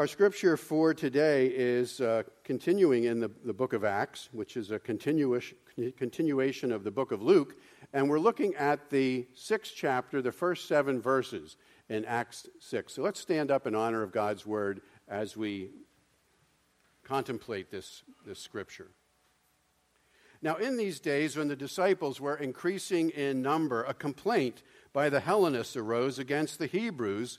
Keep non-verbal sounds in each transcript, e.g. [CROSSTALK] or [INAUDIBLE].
Our scripture for today is uh, continuing in the, the book of Acts, which is a continuous, continuation of the book of Luke. And we're looking at the sixth chapter, the first seven verses in Acts 6. So let's stand up in honor of God's word as we contemplate this, this scripture. Now, in these days, when the disciples were increasing in number, a complaint by the Hellenists arose against the Hebrews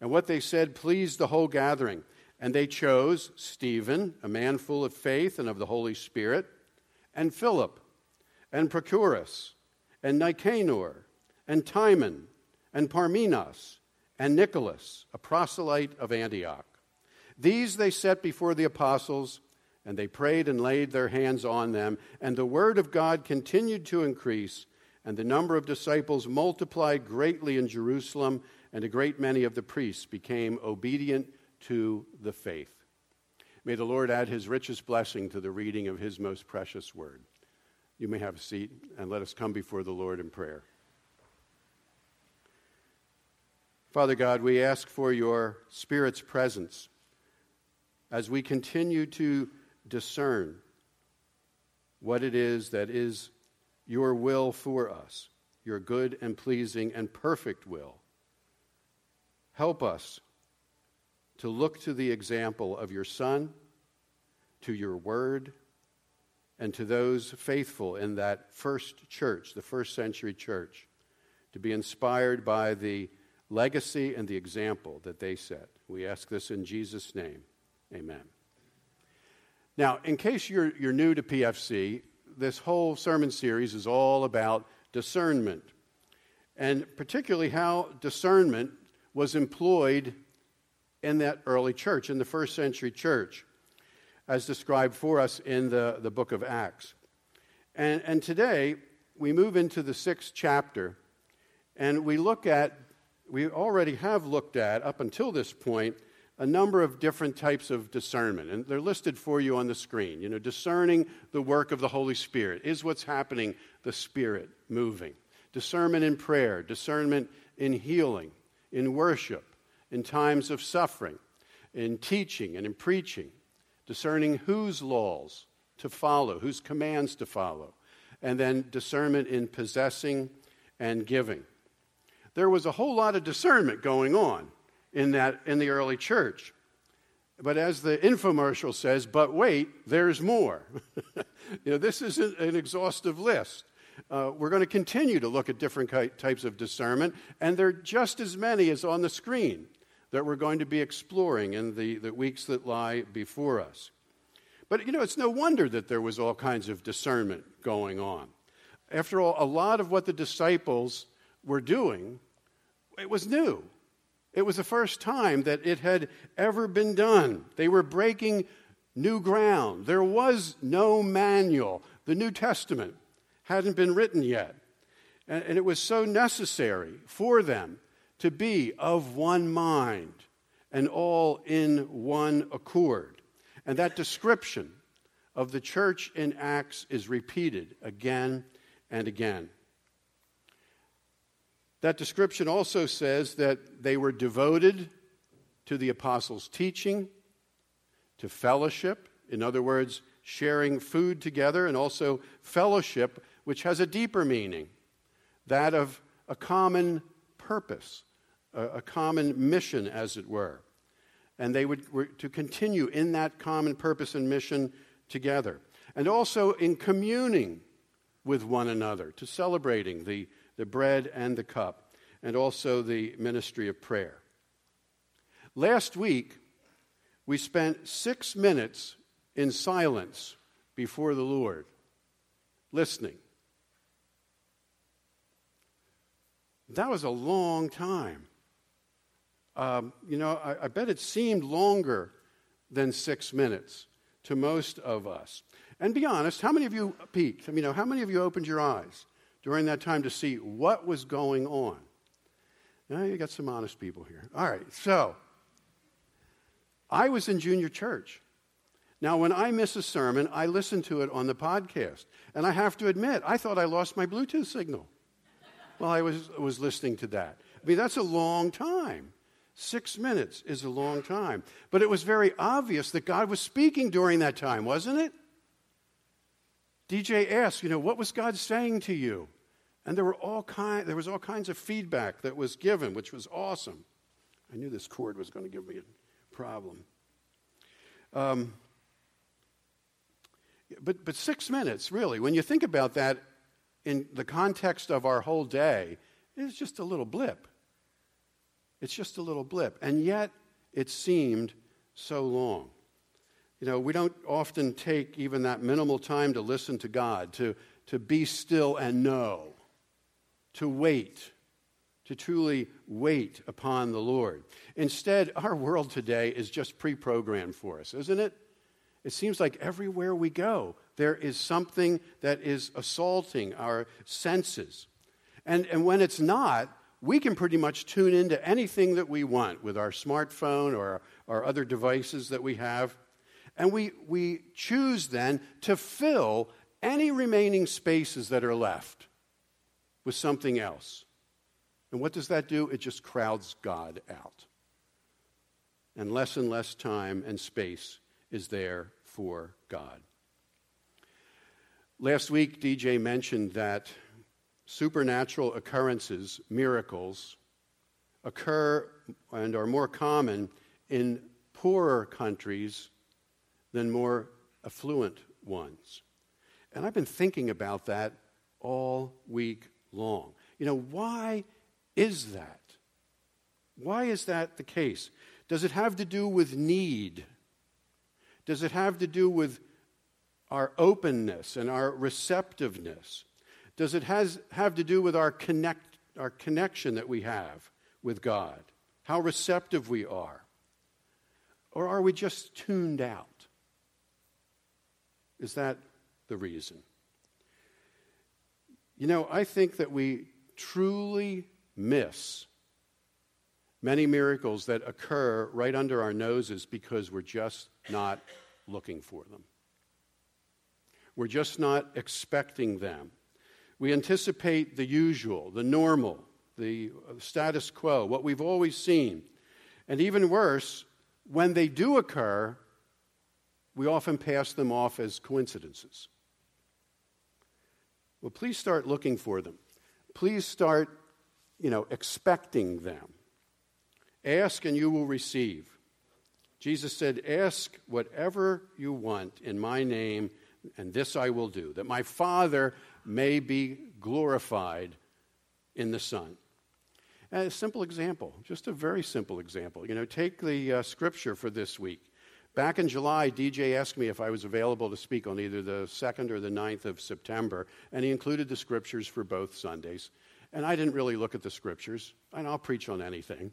And what they said pleased the whole gathering. And they chose Stephen, a man full of faith and of the Holy Spirit, and Philip, and Prochorus, and Nicanor, and Timon, and Parmenas, and Nicholas, a proselyte of Antioch. These they set before the apostles, and they prayed and laid their hands on them. And the word of God continued to increase, and the number of disciples multiplied greatly in Jerusalem, and a great many of the priests became obedient to the faith. May the Lord add his richest blessing to the reading of his most precious word. You may have a seat and let us come before the Lord in prayer. Father God, we ask for your Spirit's presence as we continue to discern what it is that is your will for us, your good and pleasing and perfect will. Help us to look to the example of your Son, to your word, and to those faithful in that first church, the first century church, to be inspired by the legacy and the example that they set. We ask this in Jesus' name. Amen. Now, in case you're, you're new to PFC, this whole sermon series is all about discernment, and particularly how discernment was employed in that early church, in the first century church, as described for us in the, the book of Acts. And, and today, we move into the sixth chapter, and we look at, we already have looked at, up until this point, a number of different types of discernment. And they're listed for you on the screen. You know, discerning the work of the Holy Spirit. Is what's happening the Spirit moving? Discernment in prayer, discernment in healing, in worship, in times of suffering, in teaching and in preaching, discerning whose laws to follow, whose commands to follow, and then discernment in possessing and giving. There was a whole lot of discernment going on in, that, in the early church. But as the infomercial says, but wait, there's more. [LAUGHS] you know, this isn't an exhaustive list. Uh, we're going to continue to look at different types of discernment, and there are just as many as on the screen that we're going to be exploring in the, the weeks that lie before us. But, you know, it's no wonder that there was all kinds of discernment going on. After all, a lot of what the disciples were doing, it was new. It was the first time that it had ever been done. They were breaking new ground. There was no manual. The New Testament hadn't been written yet. And, and it was so necessary for them to be of one mind and all in one accord. And that description of the church in Acts is repeated again and again. That description also says that they were devoted to the apostles' teaching, to fellowship, in other words, sharing food together, and also fellowship, which has a deeper meaning that of a common purpose, a, a common mission, as it were. And they would were to continue in that common purpose and mission together. And also in communing with one another, to celebrating the, the bread and the cup, and also the ministry of prayer. Last week, we spent six minutes in silence before the Lord, listening. That was a long time. Um, you know, I, I, bet it seemed longer than six minutes to most of us. And be honest, how many of you peeked? I mean, how many of you opened your eyes during that time to see what was going on? Now, you got some honest people here. All right, so I was in junior church. Now, when I miss a sermon, I listen to it on the podcast. And I have to admit, I thought I lost my Bluetooth signal while I was, was listening to that. I mean, that's a long time. Six minutes is a long time. But it was very obvious that God was speaking during that time, wasn't it? DJ asked, you know, what was God saying to you? And there, were all kind, there was all kinds of feedback that was given, which was awesome. I knew this cord was going to give me a problem. Um, but, but six minutes, really, when you think about that in the context of our whole day, is just a little blip. It's just a little blip. And yet, it seemed so long. You know, we don't often take even that minimal time to listen to God, to, to be still and know, to wait, to truly wait upon the Lord. Instead, our world today is just pre programmed for us, isn't it? It seems like everywhere we go, there is something that is assaulting our senses. And, and when it's not, we can pretty much tune into anything that we want with our smartphone or our other devices that we have. And we, we choose then to fill any remaining spaces that are left with something else. And what does that do? It just crowds God out. And less and less time and space is there for God. Last week, DJ mentioned that supernatural occurrences, miracles, occur and are more common in poorer countries than more affluent ones. And I've been thinking about that all week long. You know, why is that? Why is that the case? Does it have to do with need? Does it have to do with our openness and our receptiveness? Does it has, have to do with our, connect, our connection that we have with God? How receptive we are? Or are we just tuned out? Is that the reason? You know, I think that we truly miss many miracles that occur right under our noses because we're just not looking for them. We're just not expecting them. We anticipate the usual, the normal, the status quo, what we've always seen. And even worse, when they do occur, we often pass them off as coincidences. Well, please start looking for them. Please start, you know, expecting them. Ask and you will receive. Jesus said, Ask whatever you want in my name, and this I will do, that my Father may be glorified in the Son. And a simple example, just a very simple example. You know, take the uh, scripture for this week. Back in July, DJ asked me if I was available to speak on either the 2nd or the 9th of September, and he included the scriptures for both Sundays. And I didn't really look at the scriptures, and I'll preach on anything.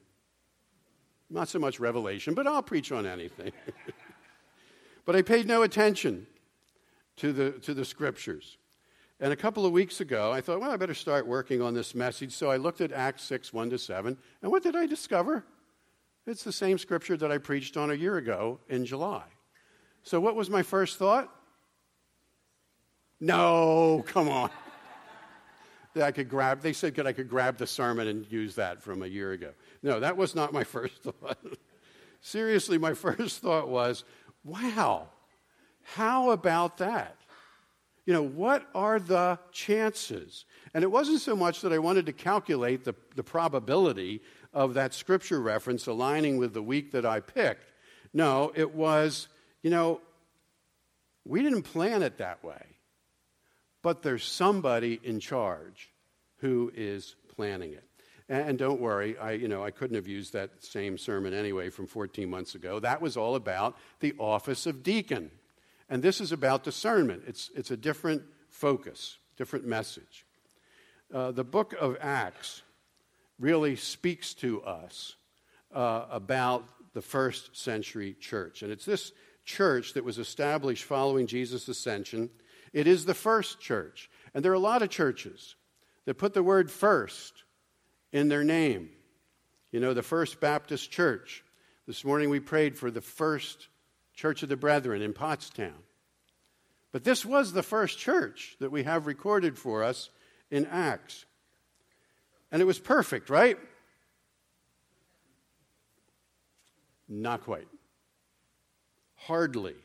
Not so much Revelation, but I'll preach on anything. [LAUGHS] but I paid no attention to the, to the scriptures. And a couple of weeks ago, I thought, well, I better start working on this message. So I looked at Acts 6 1 to 7. And what did I discover? It's the same scripture that I preached on a year ago in July. So, what was my first thought? No, come on. [LAUGHS] that I could grab, they said that I could grab the sermon and use that from a year ago. No, that was not my [LAUGHS] first thought. Seriously, my [LAUGHS] first thought was, wow, how about that? You know, what are the chances? And it wasn't so much that I wanted to calculate the, the probability of that scripture reference aligning with the week that I picked. No, it was, you know, we didn't plan it that way, but there's somebody in charge who is planning it. And don't worry, I, you know, I couldn't have used that same sermon anyway from 14 months ago. That was all about the office of deacon. And this is about discernment. It's, it's a different focus, different message. Uh, the book of Acts really speaks to us uh, about the first century church. And it's this church that was established following Jesus' ascension. It is the first church. And there are a lot of churches that put the word first in their name. You know, the First Baptist Church. This morning we prayed for the first Church of the Brethren in Pottstown. But this was the first church that we have recorded for us in Acts. And it was perfect, right? Not quite. Hardly.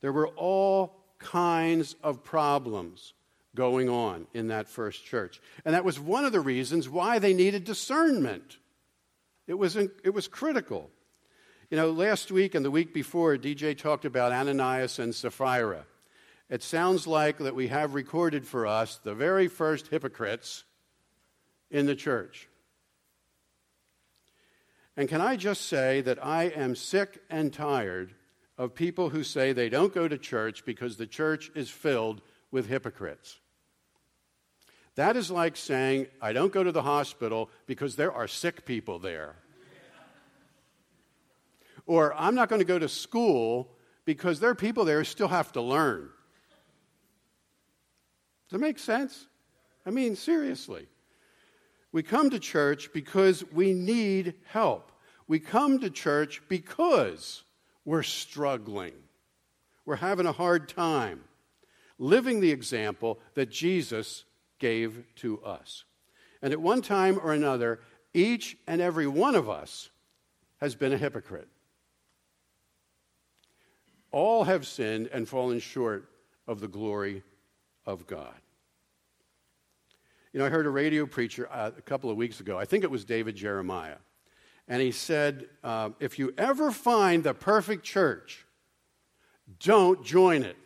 There were all kinds of problems going on in that first church. And that was one of the reasons why they needed discernment. It was, it was critical. You know, last week and the week before, DJ talked about Ananias and Sapphira. It sounds like that we have recorded for us the very first hypocrites in the church. And can I just say that I am sick and tired of people who say they don't go to church because the church is filled with hypocrites. That is like saying, I don't go to the hospital because there are sick people there. Or I'm not going to go to school because there are people there who still have to learn. Does that make sense? I mean, seriously. We come to church because we need help. We come to church because we're struggling. We're having a hard time living the example that Jesus gave to us. And at one time or another, each and every one of us has been a hypocrite. All have sinned and fallen short of the glory of God. You know, I heard a radio preacher uh, a couple of weeks ago, I think it was David Jeremiah and he said, uh, If you ever find the perfect church, don't join it.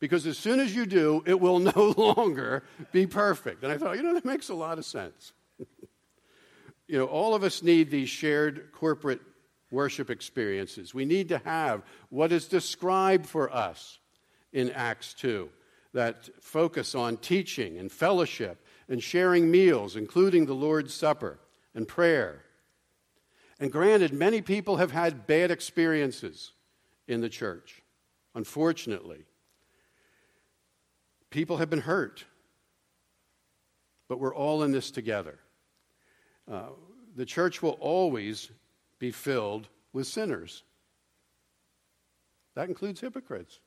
Because as soon as you do, it will [LAUGHS] no longer be perfect. And I thought, you know, that makes a lot of sense. [LAUGHS] you know, all of us need these shared corporate worship experiences. We need to have what is described for us in Acts 2 that focus on teaching and fellowship and sharing meals, including the Lord's Supper and prayer. And granted, many people have had bad experiences in the church, unfortunately. People have been hurt, but we're all in this together. Uh, the church will always be filled with sinners. That includes hypocrites.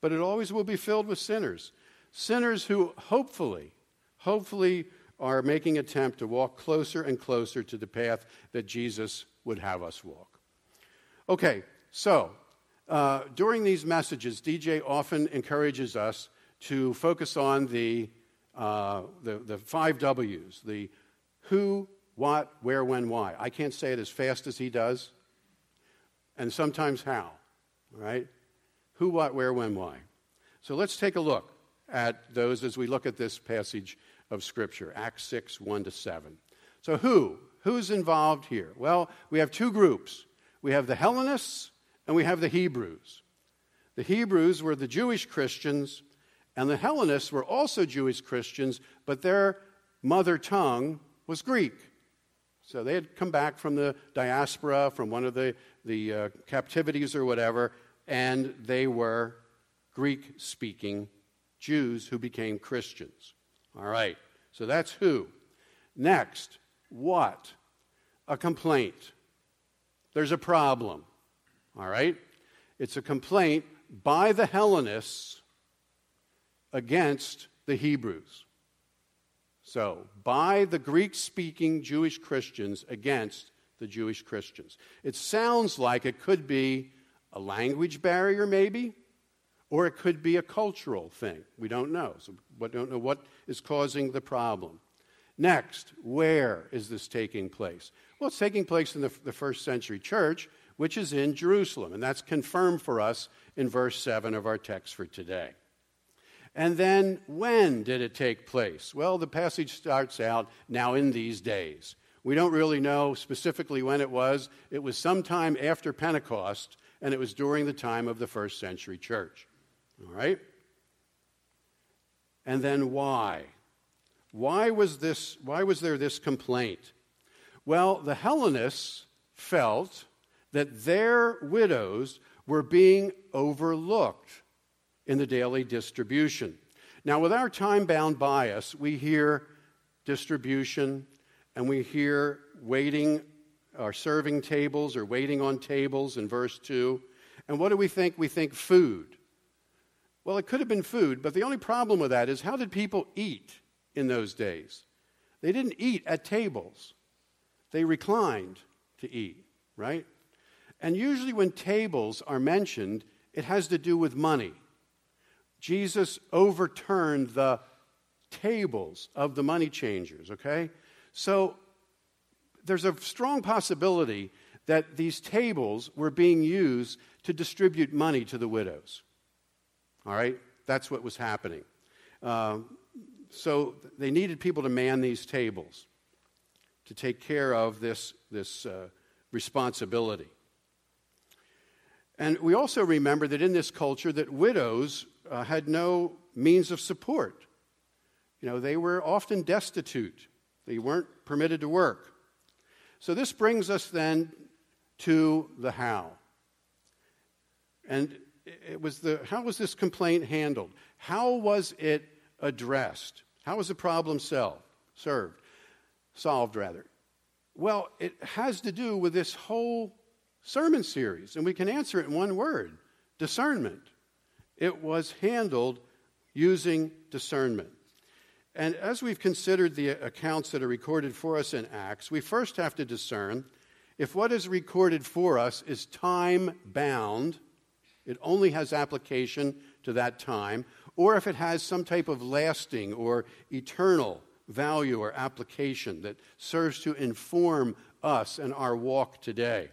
But it always will be filled with sinners. Sinners who hopefully, hopefully are making attempt to walk closer and closer to the path that Jesus would have us walk. Okay, so uh, during these messages, DJ often encourages us to focus on the, uh, the, the five W's the who, what, where, when, why. I can't say it as fast as he does, and sometimes how, right? Who, what, where, when, why. So let's take a look at those as we look at this passage of Scripture, Acts 6, 1 to 7. So, who? Who's involved here? Well, we have two groups we have the Hellenists and we have the Hebrews. The Hebrews were the Jewish Christians, and the Hellenists were also Jewish Christians, but their mother tongue was Greek. So they had come back from the diaspora, from one of the, the uh, captivities or whatever, and they were Greek speaking Jews who became Christians. All right, so that's who. Next, what? A complaint. There's a problem. All right? It's a complaint by the Hellenists against the Hebrews. So, by the Greek speaking Jewish Christians against the Jewish Christians. It sounds like it could be a language barrier, maybe. Or it could be a cultural thing. We don't know. So we don't know what is causing the problem. Next, where is this taking place? Well, it's taking place in the, the first century church, which is in Jerusalem. And that's confirmed for us in verse 7 of our text for today. And then, when did it take place? Well, the passage starts out now in these days. We don't really know specifically when it was. It was sometime after Pentecost, and it was during the time of the first century church. All right? And then why? Why was this why was there this complaint? Well, the Hellenists felt that their widows were being overlooked in the daily distribution. Now, with our time bound bias, we hear distribution and we hear waiting or serving tables or waiting on tables in verse 2. And what do we think? We think food. Well, it could have been food, but the only problem with that is how did people eat in those days? They didn't eat at tables, they reclined to eat, right? And usually, when tables are mentioned, it has to do with money. Jesus overturned the tables of the money changers, okay? So there's a strong possibility that these tables were being used to distribute money to the widows. All right? That's what was happening. Uh, so they needed people to man these tables to take care of this, this uh, responsibility. And we also remember that in this culture that widows uh, had no means of support. You know, they were often destitute. They weren't permitted to work. So this brings us then to the how. And it was the how was this complaint handled? How was it addressed? How was the problem solved? Served, solved rather. Well, it has to do with this whole sermon series, and we can answer it in one word: discernment. It was handled using discernment. And as we've considered the accounts that are recorded for us in Acts, we first have to discern if what is recorded for us is time bound, it only has application to that time, or if it has some type of lasting or eternal value or application that serves to inform us and our walk today.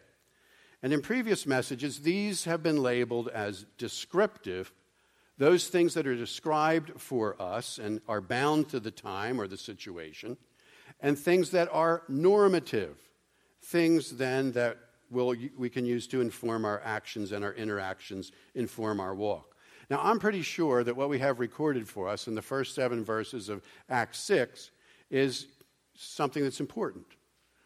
And in previous messages, these have been labeled as descriptive those things that are described for us and are bound to the time or the situation, and things that are normative, things then that will, we can use to inform our actions and our interactions, inform our walk. Now, I'm pretty sure that what we have recorded for us in the first seven verses of Acts 6 is something that's important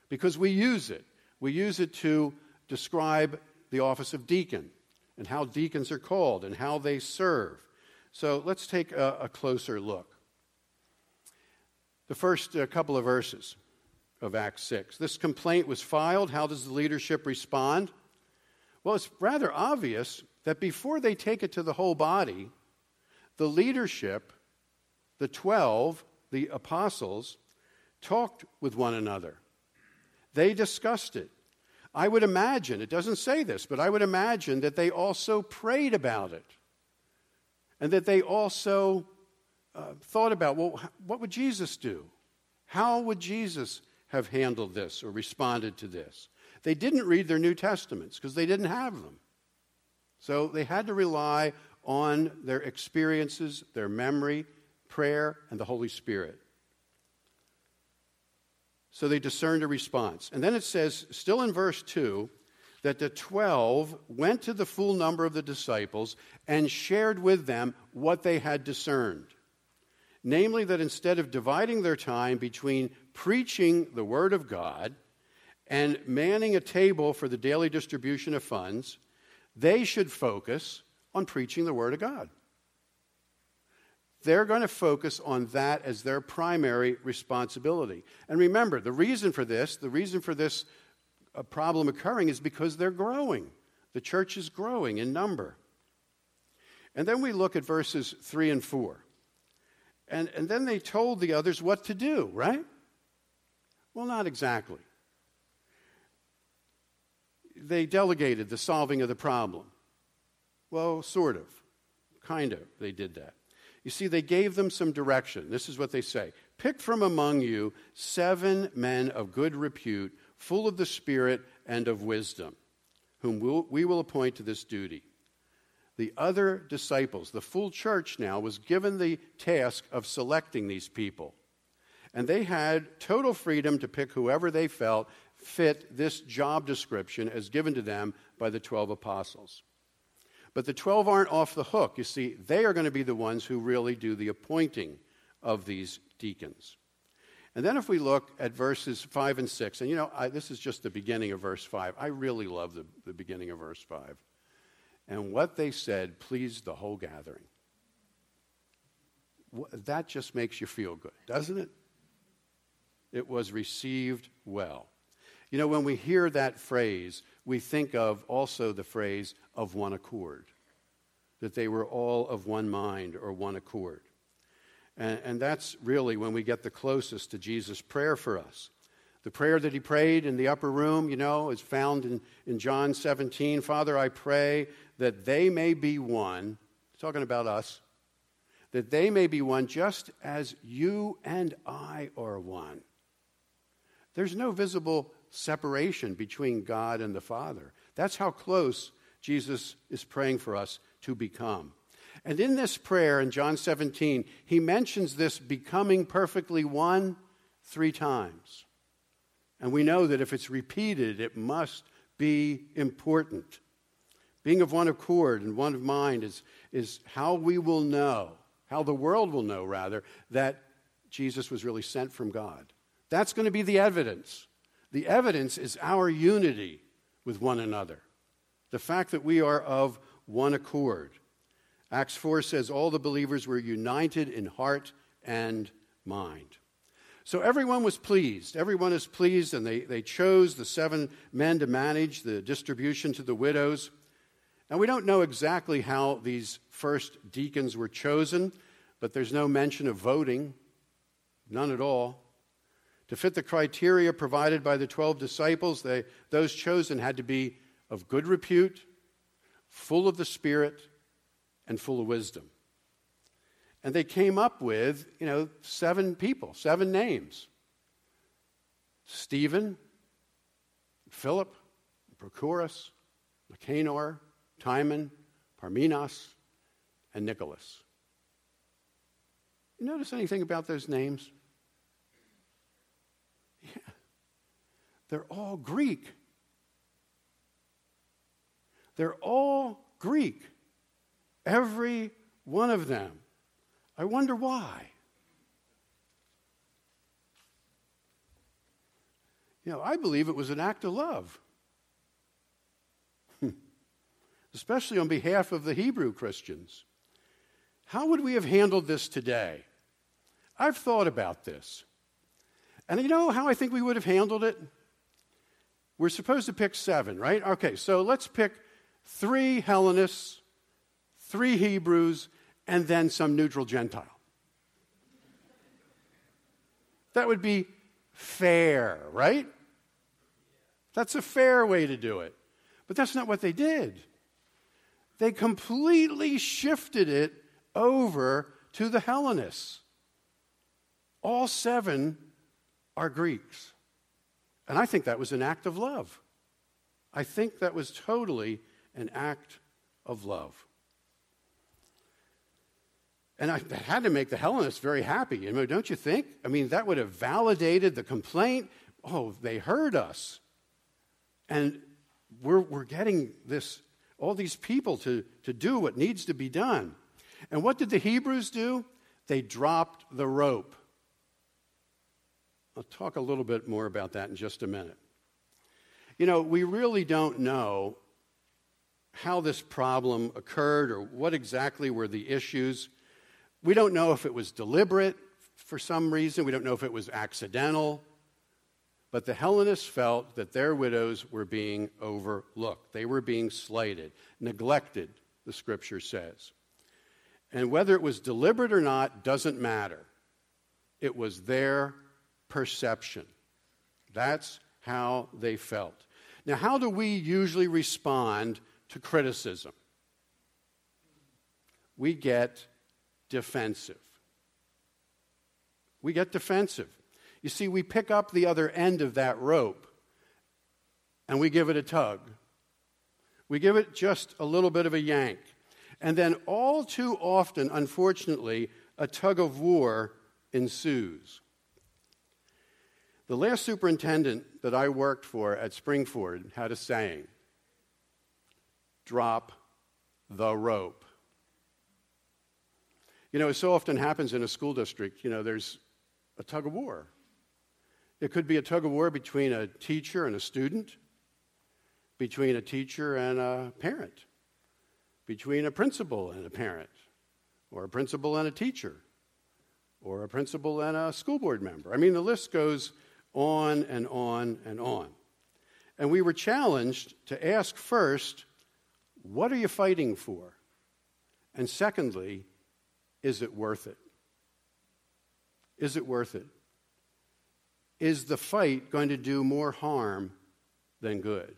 because we use it. We use it to describe the office of deacon and how deacons are called and how they serve. So let's take a, a closer look. The first uh, couple of verses of Acts 6. This complaint was filed. How does the leadership respond? Well, it's rather obvious that before they take it to the whole body, the leadership, the 12, the apostles, talked with one another. They discussed it. I would imagine, it doesn't say this, but I would imagine that they also prayed about it and that they also uh, thought about well, what would Jesus do? How would Jesus have handled this or responded to this? They didn't read their New Testaments because they didn't have them. So they had to rely on their experiences, their memory, prayer, and the Holy Spirit. So they discerned a response. And then it says, still in verse 2, that the twelve went to the full number of the disciples and shared with them what they had discerned. Namely, that instead of dividing their time between preaching the Word of God and manning a table for the daily distribution of funds, they should focus on preaching the Word of God. They're going to focus on that as their primary responsibility. And remember, the reason for this, the reason for this a problem occurring is because they're growing. The church is growing in number. And then we look at verses 3 and 4. And, and then they told the others what to do, right? Well, not exactly. They delegated the solving of the problem. Well, sort of. Kind of, they did that. You see, they gave them some direction. This is what they say Pick from among you seven men of good repute full of the Spirit and of wisdom, whom we'll, we will appoint to this duty. The other disciples, the full church now, was given the task of selecting these people. And they had total freedom to pick whoever they felt fit this job description as given to them by the 12 apostles. But the 12 aren't off the hook. You see, they are going to be the ones who really do the appointing of these deacons. And then if we look at verses 5 and 6, and you know, I, this is just the beginning of verse 5. I really love the, the beginning of verse 5. And what they said pleased the whole gathering. That just makes you feel good, doesn't it? It was received well. You know, when we hear that phrase, we think of also the phrase of one accord, that they were all of one mind or one accord. And, and that's really when we get the closest to Jesus' prayer for us. The prayer that he prayed in the upper room, you know, is found in, in John 17. Father, I pray that they may be one, talking about us, that they may be one just as you and I are one. There's no visible separation between God and the Father. That's how close Jesus is praying for us to become. And in this prayer in John 17, he mentions this becoming perfectly one three times. And we know that if it's repeated, it must be important. Being of one accord and one of mind is, is how we will know, how the world will know, rather, that Jesus was really sent from God. That's going to be the evidence. The evidence is our unity with one another, the fact that we are of one accord. Acts 4 says all the believers were united in heart and mind. So everyone was pleased. Everyone is pleased, and they, they chose the seven men to manage the distribution to the widows. Now, we don't know exactly how these first deacons were chosen, but there's no mention of voting, none at all. To fit the criteria provided by the 12 disciples, they, those chosen had to be of good repute, full of the Spirit, and full of wisdom. And they came up with, you know, seven people, seven names Stephen, Philip, Prochorus, Nicanor, Timon, Parmenas, and Nicholas. You notice anything about those names? Yeah. They're all Greek. They're all Greek. Every one of them. I wonder why. You know, I believe it was an act of love, hmm. especially on behalf of the Hebrew Christians. How would we have handled this today? I've thought about this. And you know how I think we would have handled it? We're supposed to pick seven, right? Okay, so let's pick three Hellenists three Hebrews, and then some neutral Gentile. That would be fair, right? That's a fair way to do it. But that's not what they did. They completely shifted it over to the Hellenists. All seven are Greeks. And I think that was an act of love. I think that was totally an act of love. And I, had to make the Hellenists very happy. You know, don't you think? I mean, that would have validated the complaint. Oh, they heard us. And we're, we're getting this, all these people to, to do what needs to be done. And what did the Hebrews do? They dropped the rope. I'll talk a little bit more about that in just a minute. You know, we really don't know how this problem occurred or what exactly were the issues. We don't know if it was deliberate for some reason, we don't know if it was accidental. But the Hellenists felt that their widows were being overlooked. They were being slighted, neglected, the scripture says. And whether it was deliberate or not doesn't matter. It was their perception. That's how they felt. Now, how do we usually respond to criticism? We get defensive. We get defensive. You see, we pick up the other end of that rope and we give it a tug. We give it just a little bit of a yank. And then, all too often, unfortunately, a tug of war ensues. The last superintendent that I worked for at Springford had a saying drop the rope. You know, it so often happens in a school district, you know, there's a tug of war. It could be a tug of war between a teacher and a student, between a teacher and a parent, between a principal and a parent, or a principal and a teacher, or a principal and a school board member. I mean, the list goes on and on and on. And we were challenged to ask first, what are you fighting for? And secondly, is it worth it? Is it worth it? Is the fight going to do more harm than good?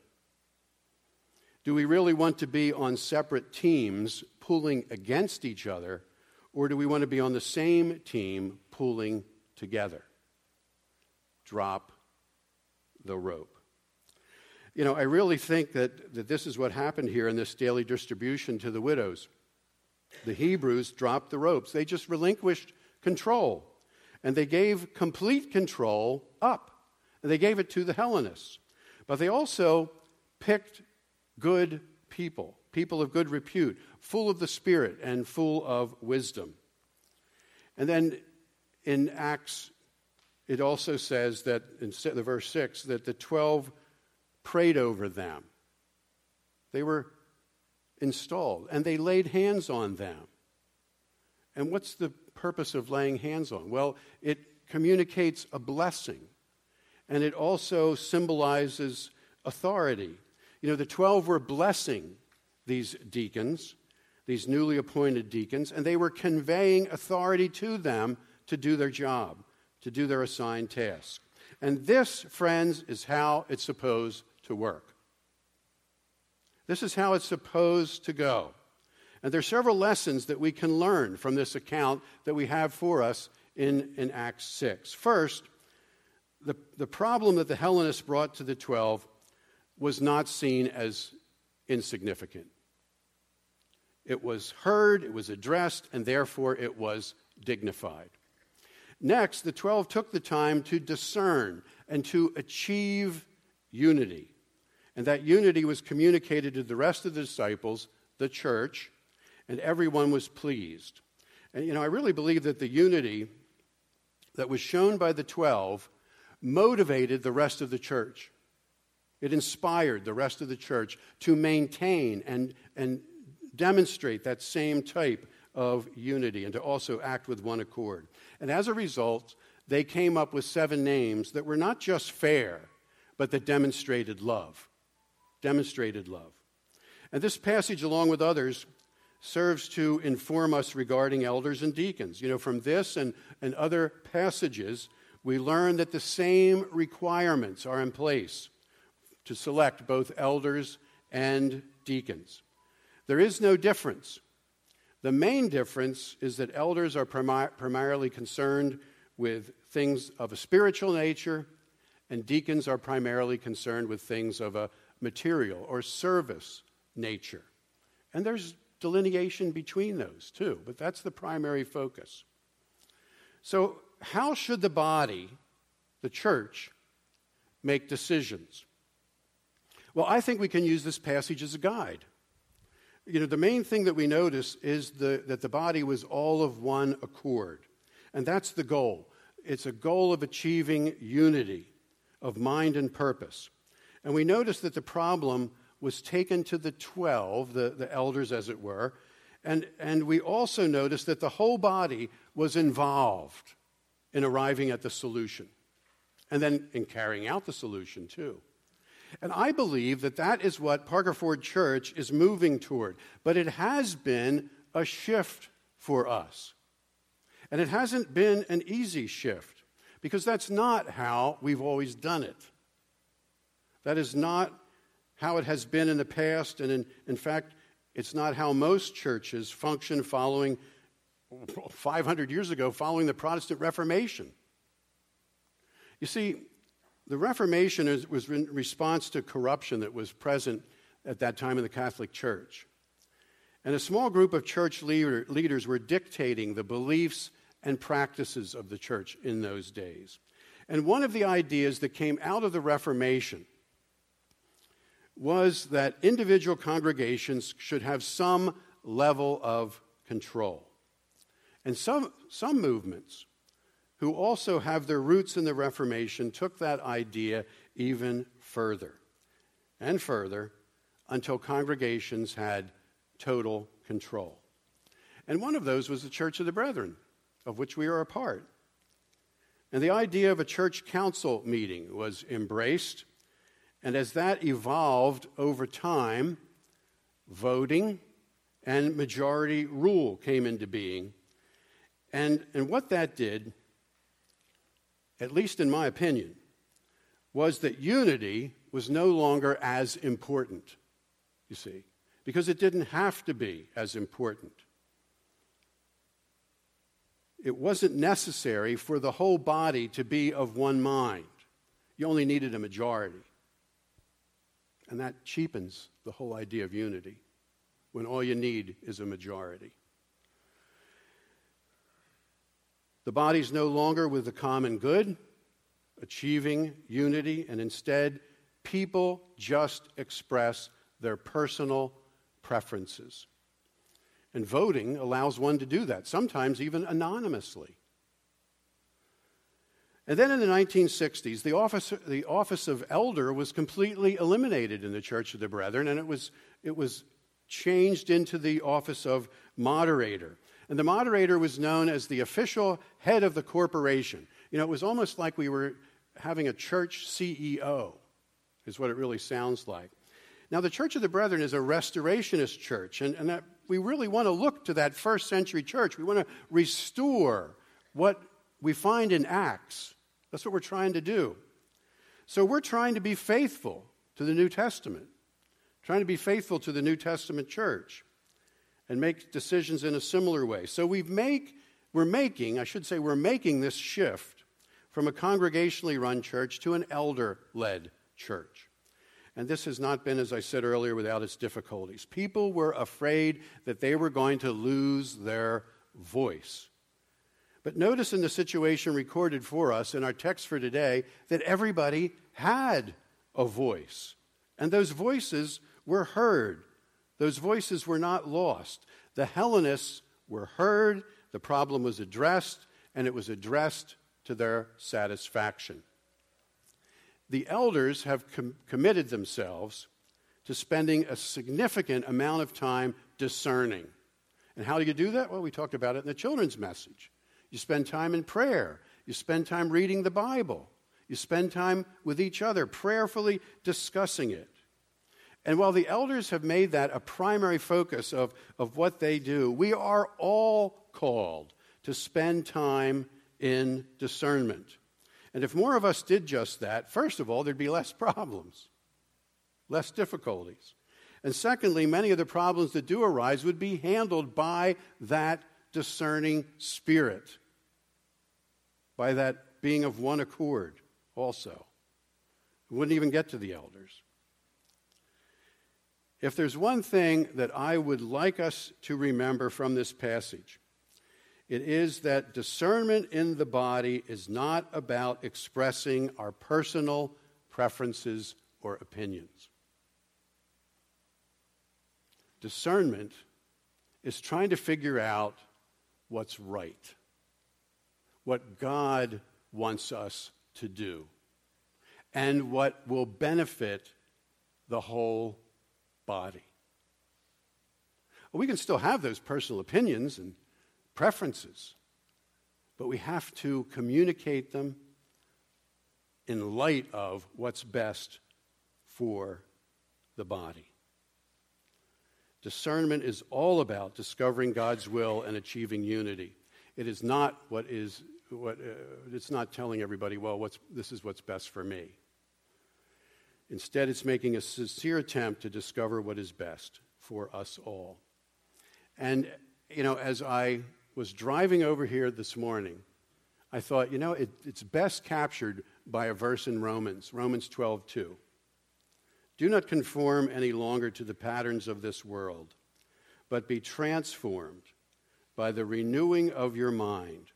Do we really want to be on separate teams pulling against each other, or do we want to be on the same team pulling together? Drop the rope. You know, I really think that, that this is what happened here in this daily distribution to the widows. The Hebrews dropped the ropes, they just relinquished control. And they gave complete control up. And they gave it to the Hellenists. But they also picked good people, people of good repute, full of the Spirit and full of wisdom. And then in Acts, it also says that in verse 6 that the 12 prayed over them. They were installed and they laid hands on them. And what's the purpose of laying hands on? Well, it communicates a blessing and it also symbolizes authority. You know, the 12 were blessing these deacons, these newly appointed deacons, and they were conveying authority to them to do their job, to do their assigned task. And this, friends, is how it's supposed to work. This is how it's supposed to go. And there are several lessons that we can learn from this account that we have for us in, in Acts 6. First, the, the problem that the Hellenists brought to the 12 was not seen as insignificant. It was heard, it was addressed, and therefore it was dignified. Next, the 12 took the time to discern and to achieve unity. And that unity was communicated to the rest of the disciples, the church, and everyone was pleased. And, you know, I really believe that the unity that was shown by the 12 motivated the rest of the church. It inspired the rest of the church to maintain and, and demonstrate that same type of unity and to also act with one accord. And as a result, they came up with seven names that were not just fair, but that demonstrated love. Demonstrated love. And this passage, along with others, serves to inform us regarding elders and deacons. You know, from this and, and other passages, we learn that the same requirements are in place to select both elders and deacons. There is no difference. The main difference is that elders are primi- primarily concerned with things of a spiritual nature, and deacons are primarily concerned with things of a material or service nature. And there's delineation between those too, but that's the primary focus. So, how should the body, the church, make decisions? Well, I think we can use this passage as a guide. You know, the main thing that we notice is the, that the body was all of one accord. And that's the goal. It's a goal of achieving unity of mind and purpose. And we notice that the problem was taken to the 12, the, the elders as it were, and, and we also notice that the whole body was involved in arriving at the solution and then in carrying out the solution too. And I believe that that is what Parker Ford Church is moving toward. But it has been a shift for us. And it hasn't been an easy shift because that's not how we've always done it. That is not how it has been in the past, and in, in fact, it's not how most churches function following 500 years ago, following the Protestant Reformation. You see, the Reformation is, was in response to corruption that was present at that time in the Catholic Church. And a small group of church leader, leaders were dictating the beliefs and practices of the church in those days. And one of the ideas that came out of the Reformation was that individual congregations should have some level of control. And some, some movements who also have their roots in the Reformation, took that idea even further and further until congregations had total control. And one of those was the Church of the Brethren, of which we are a part. And the idea of a church council meeting was embraced. And as that evolved over time, voting and majority rule came into being. And, and what that did, at least in my opinion, was that unity was no longer as important, you see, because it didn't have to be as important it wasn't necessary for the whole body to be of one mind. You only needed a majority. And that cheapens the whole idea of unity when all you need is a majority. The body's no longer with the common good, achieving unity, and instead, people just express their personal preferences. And voting allows one to do that, sometimes even anonymously. And then in the 1960s, the office, the office of elder was completely eliminated in the Church of the Brethren, and it was, it was changed into the office of moderator. And the moderator was known as the official head of the corporation. You know, it was almost like we were having a church CEO, is what it really sounds like. Now, the Church of the Brethren is a restorationist church, and, and that we really want to look to that first century church. We want to restore what we find in Acts. That's what we're trying to do. So we're trying to be faithful to the New Testament, trying to be faithful to the New Testament church and make decisions in a similar way. So we make, we're making, I should say, we're making this shift from a congregationally run church to an elder led church. And this has not been, as I said earlier, without its difficulties. People were afraid that they were going to lose their voice. But notice in the situation recorded for us in our text for today that everybody had a voice. And those voices were heard. Those voices were not lost. The Hellenists were heard, the problem was addressed, and it was addressed to their satisfaction the elders have com- committed themselves to spending a significant amount of time discerning. And how do you do that? Well, we talked about it in the children's message. You spend time in prayer, you spend time reading the Bible, you spend time with each other, prayerfully discussing it. And while the elders have made that a primary focus of, of what they do, we are all called to spend time in discernment. And if more of us did just that, first of all, there'd be less [LAUGHS] problems, less difficulties. And secondly, many of the problems that do arise would be handled by that discerning spirit, by that being of one accord also. It wouldn't even get to the elders. If there's one thing that I would like us to remember from this passage, it is that discernment in the body is not about expressing our personal preferences or opinions. Discernment is trying to figure out what's right, what God wants us to do, and what will benefit the whole body. We can still have those personal opinions and preferences, but we have to communicate them in light of what's best for the body. Discernment is all about discovering God's will and achieving unity. It is not what is what uh, it's not telling everybody, well, what's, this is what's best for me. Instead, it's making a sincere attempt to discover what is best for us all. And, you know, as I was driving over here this morning, I thought, you know, it, it's best captured by a verse in Romans, Romans 12, 2. Do not conform any longer to the patterns of this world, but be transformed by the renewing of your mind.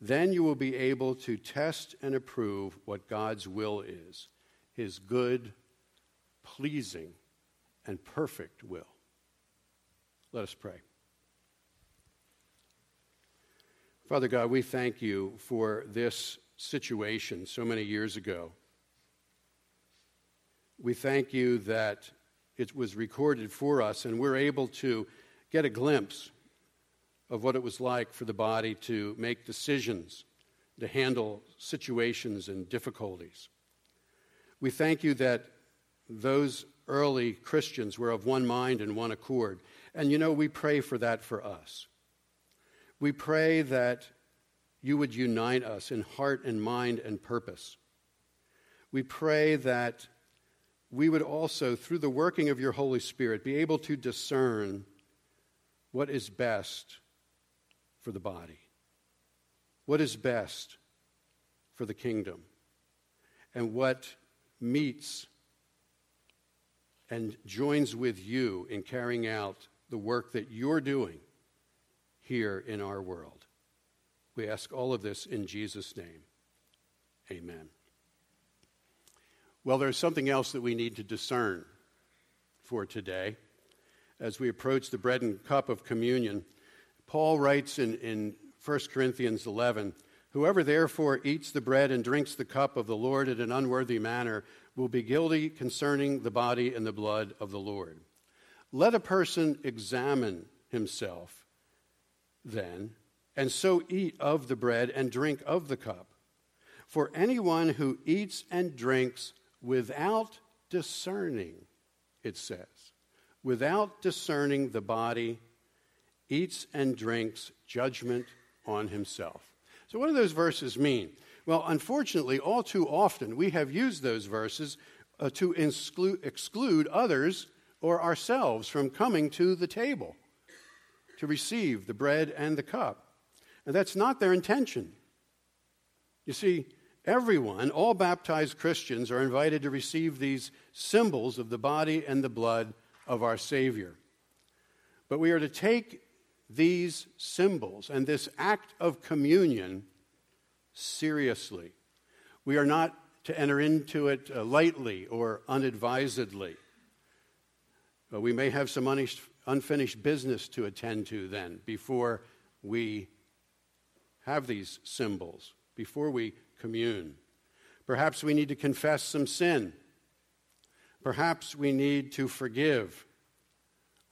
Then you will be able to test and approve what God's will is, his good, pleasing, and perfect will. Let us pray. Father God, we thank you for this situation so many years ago. We thank you that it was recorded for us and we're able to get a glimpse of what it was like for the body to make decisions, to handle situations and difficulties. We thank you that those early Christians were of one mind and one accord. And you know, we pray for that for us. We pray that you would unite us in heart and mind and purpose. We pray that we would also, through the working of your Holy Spirit, be able to discern what is best for the body, what is best for the kingdom, and what meets and joins with you in carrying out the work that you're doing here in our world. We ask all of this in Jesus' name. Amen. Well, there's something else that we need to discern for today as we approach the bread and cup of communion. Paul writes in, in 1 Corinthians 11 Whoever therefore eats the bread and drinks the cup of the Lord in an unworthy manner will be guilty concerning the body and the blood of the Lord. Let a person examine himself then, and so eat of the bread and drink of the cup. For anyone who eats and drinks without discerning, it says, without discerning the body, eats and drinks judgment on himself. So, what do those verses mean? Well, unfortunately, all too often we have used those verses uh, to exclude, exclude others or ourselves from coming to the table to receive the bread and the cup. And that's not their intention. You see, everyone, all baptized Christians, are invited to receive these symbols of the body and the blood of our Savior. But we are to take these symbols and this act of communion seriously. We are not to enter into it uh, lightly or unadvisedly. But we may have some unfinished business to attend to then before we have these symbols, before we commune. Perhaps we need to confess some sin. Perhaps we need to forgive.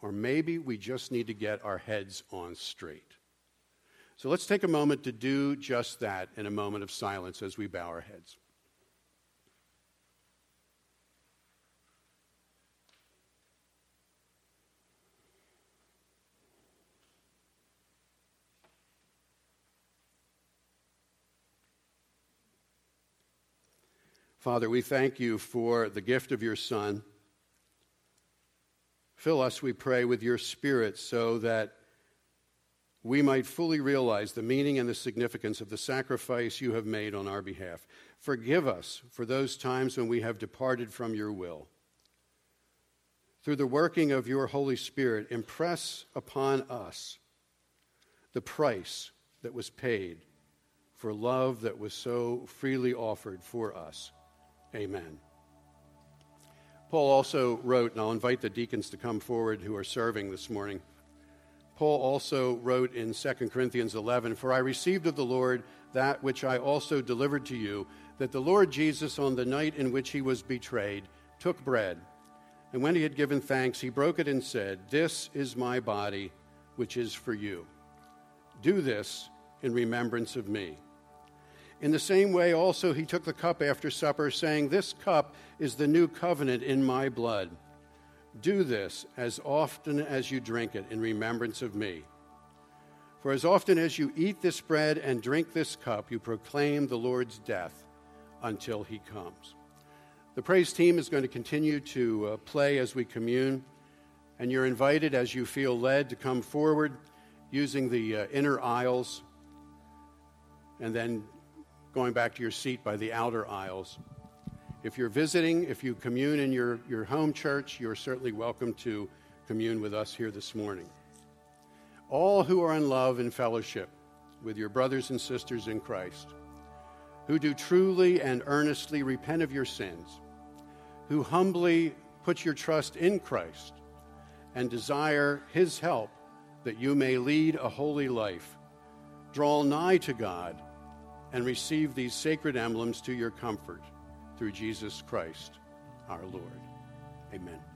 Or maybe we just need to get our heads on straight. So let's take a moment to do just that in a moment of silence as we bow our heads. Father, we thank you for the gift of your Son. Fill us, we pray, with your Spirit so that we might fully realize the meaning and the significance of the sacrifice you have made on our behalf. Forgive us for those times when we have departed from your will. Through the working of your Holy Spirit, impress upon us the price that was paid for love that was so freely offered for us. Amen. Paul also wrote, and I'll invite the deacons to come forward who are serving this morning. Paul also wrote in 2 Corinthians 11, For I received of the Lord that which I also delivered to you, that the Lord Jesus, on the night in which he was betrayed, took bread. And when he had given thanks, he broke it and said, This is my body, which is for you. Do this in remembrance of me. In the same way, also, he took the cup after supper, saying, This cup is the new covenant in my blood. Do this as often as you drink it in remembrance of me. For as often as you eat this bread and drink this cup, you proclaim the Lord's death until he comes. The praise team is going to continue to uh, play as we commune, and you're invited as you feel led to come forward using the uh, inner aisles and then going back to your seat by the outer aisles. If you're visiting, if you commune in your, your home church, you're certainly welcome to commune with us here this morning. All who are in love and fellowship with your brothers and sisters in Christ, who do truly and earnestly repent of your sins, who humbly put your trust in Christ and desire his help that you may lead a holy life draw nigh to God and receive these sacred emblems to your comfort through Jesus Christ our Lord. Amen.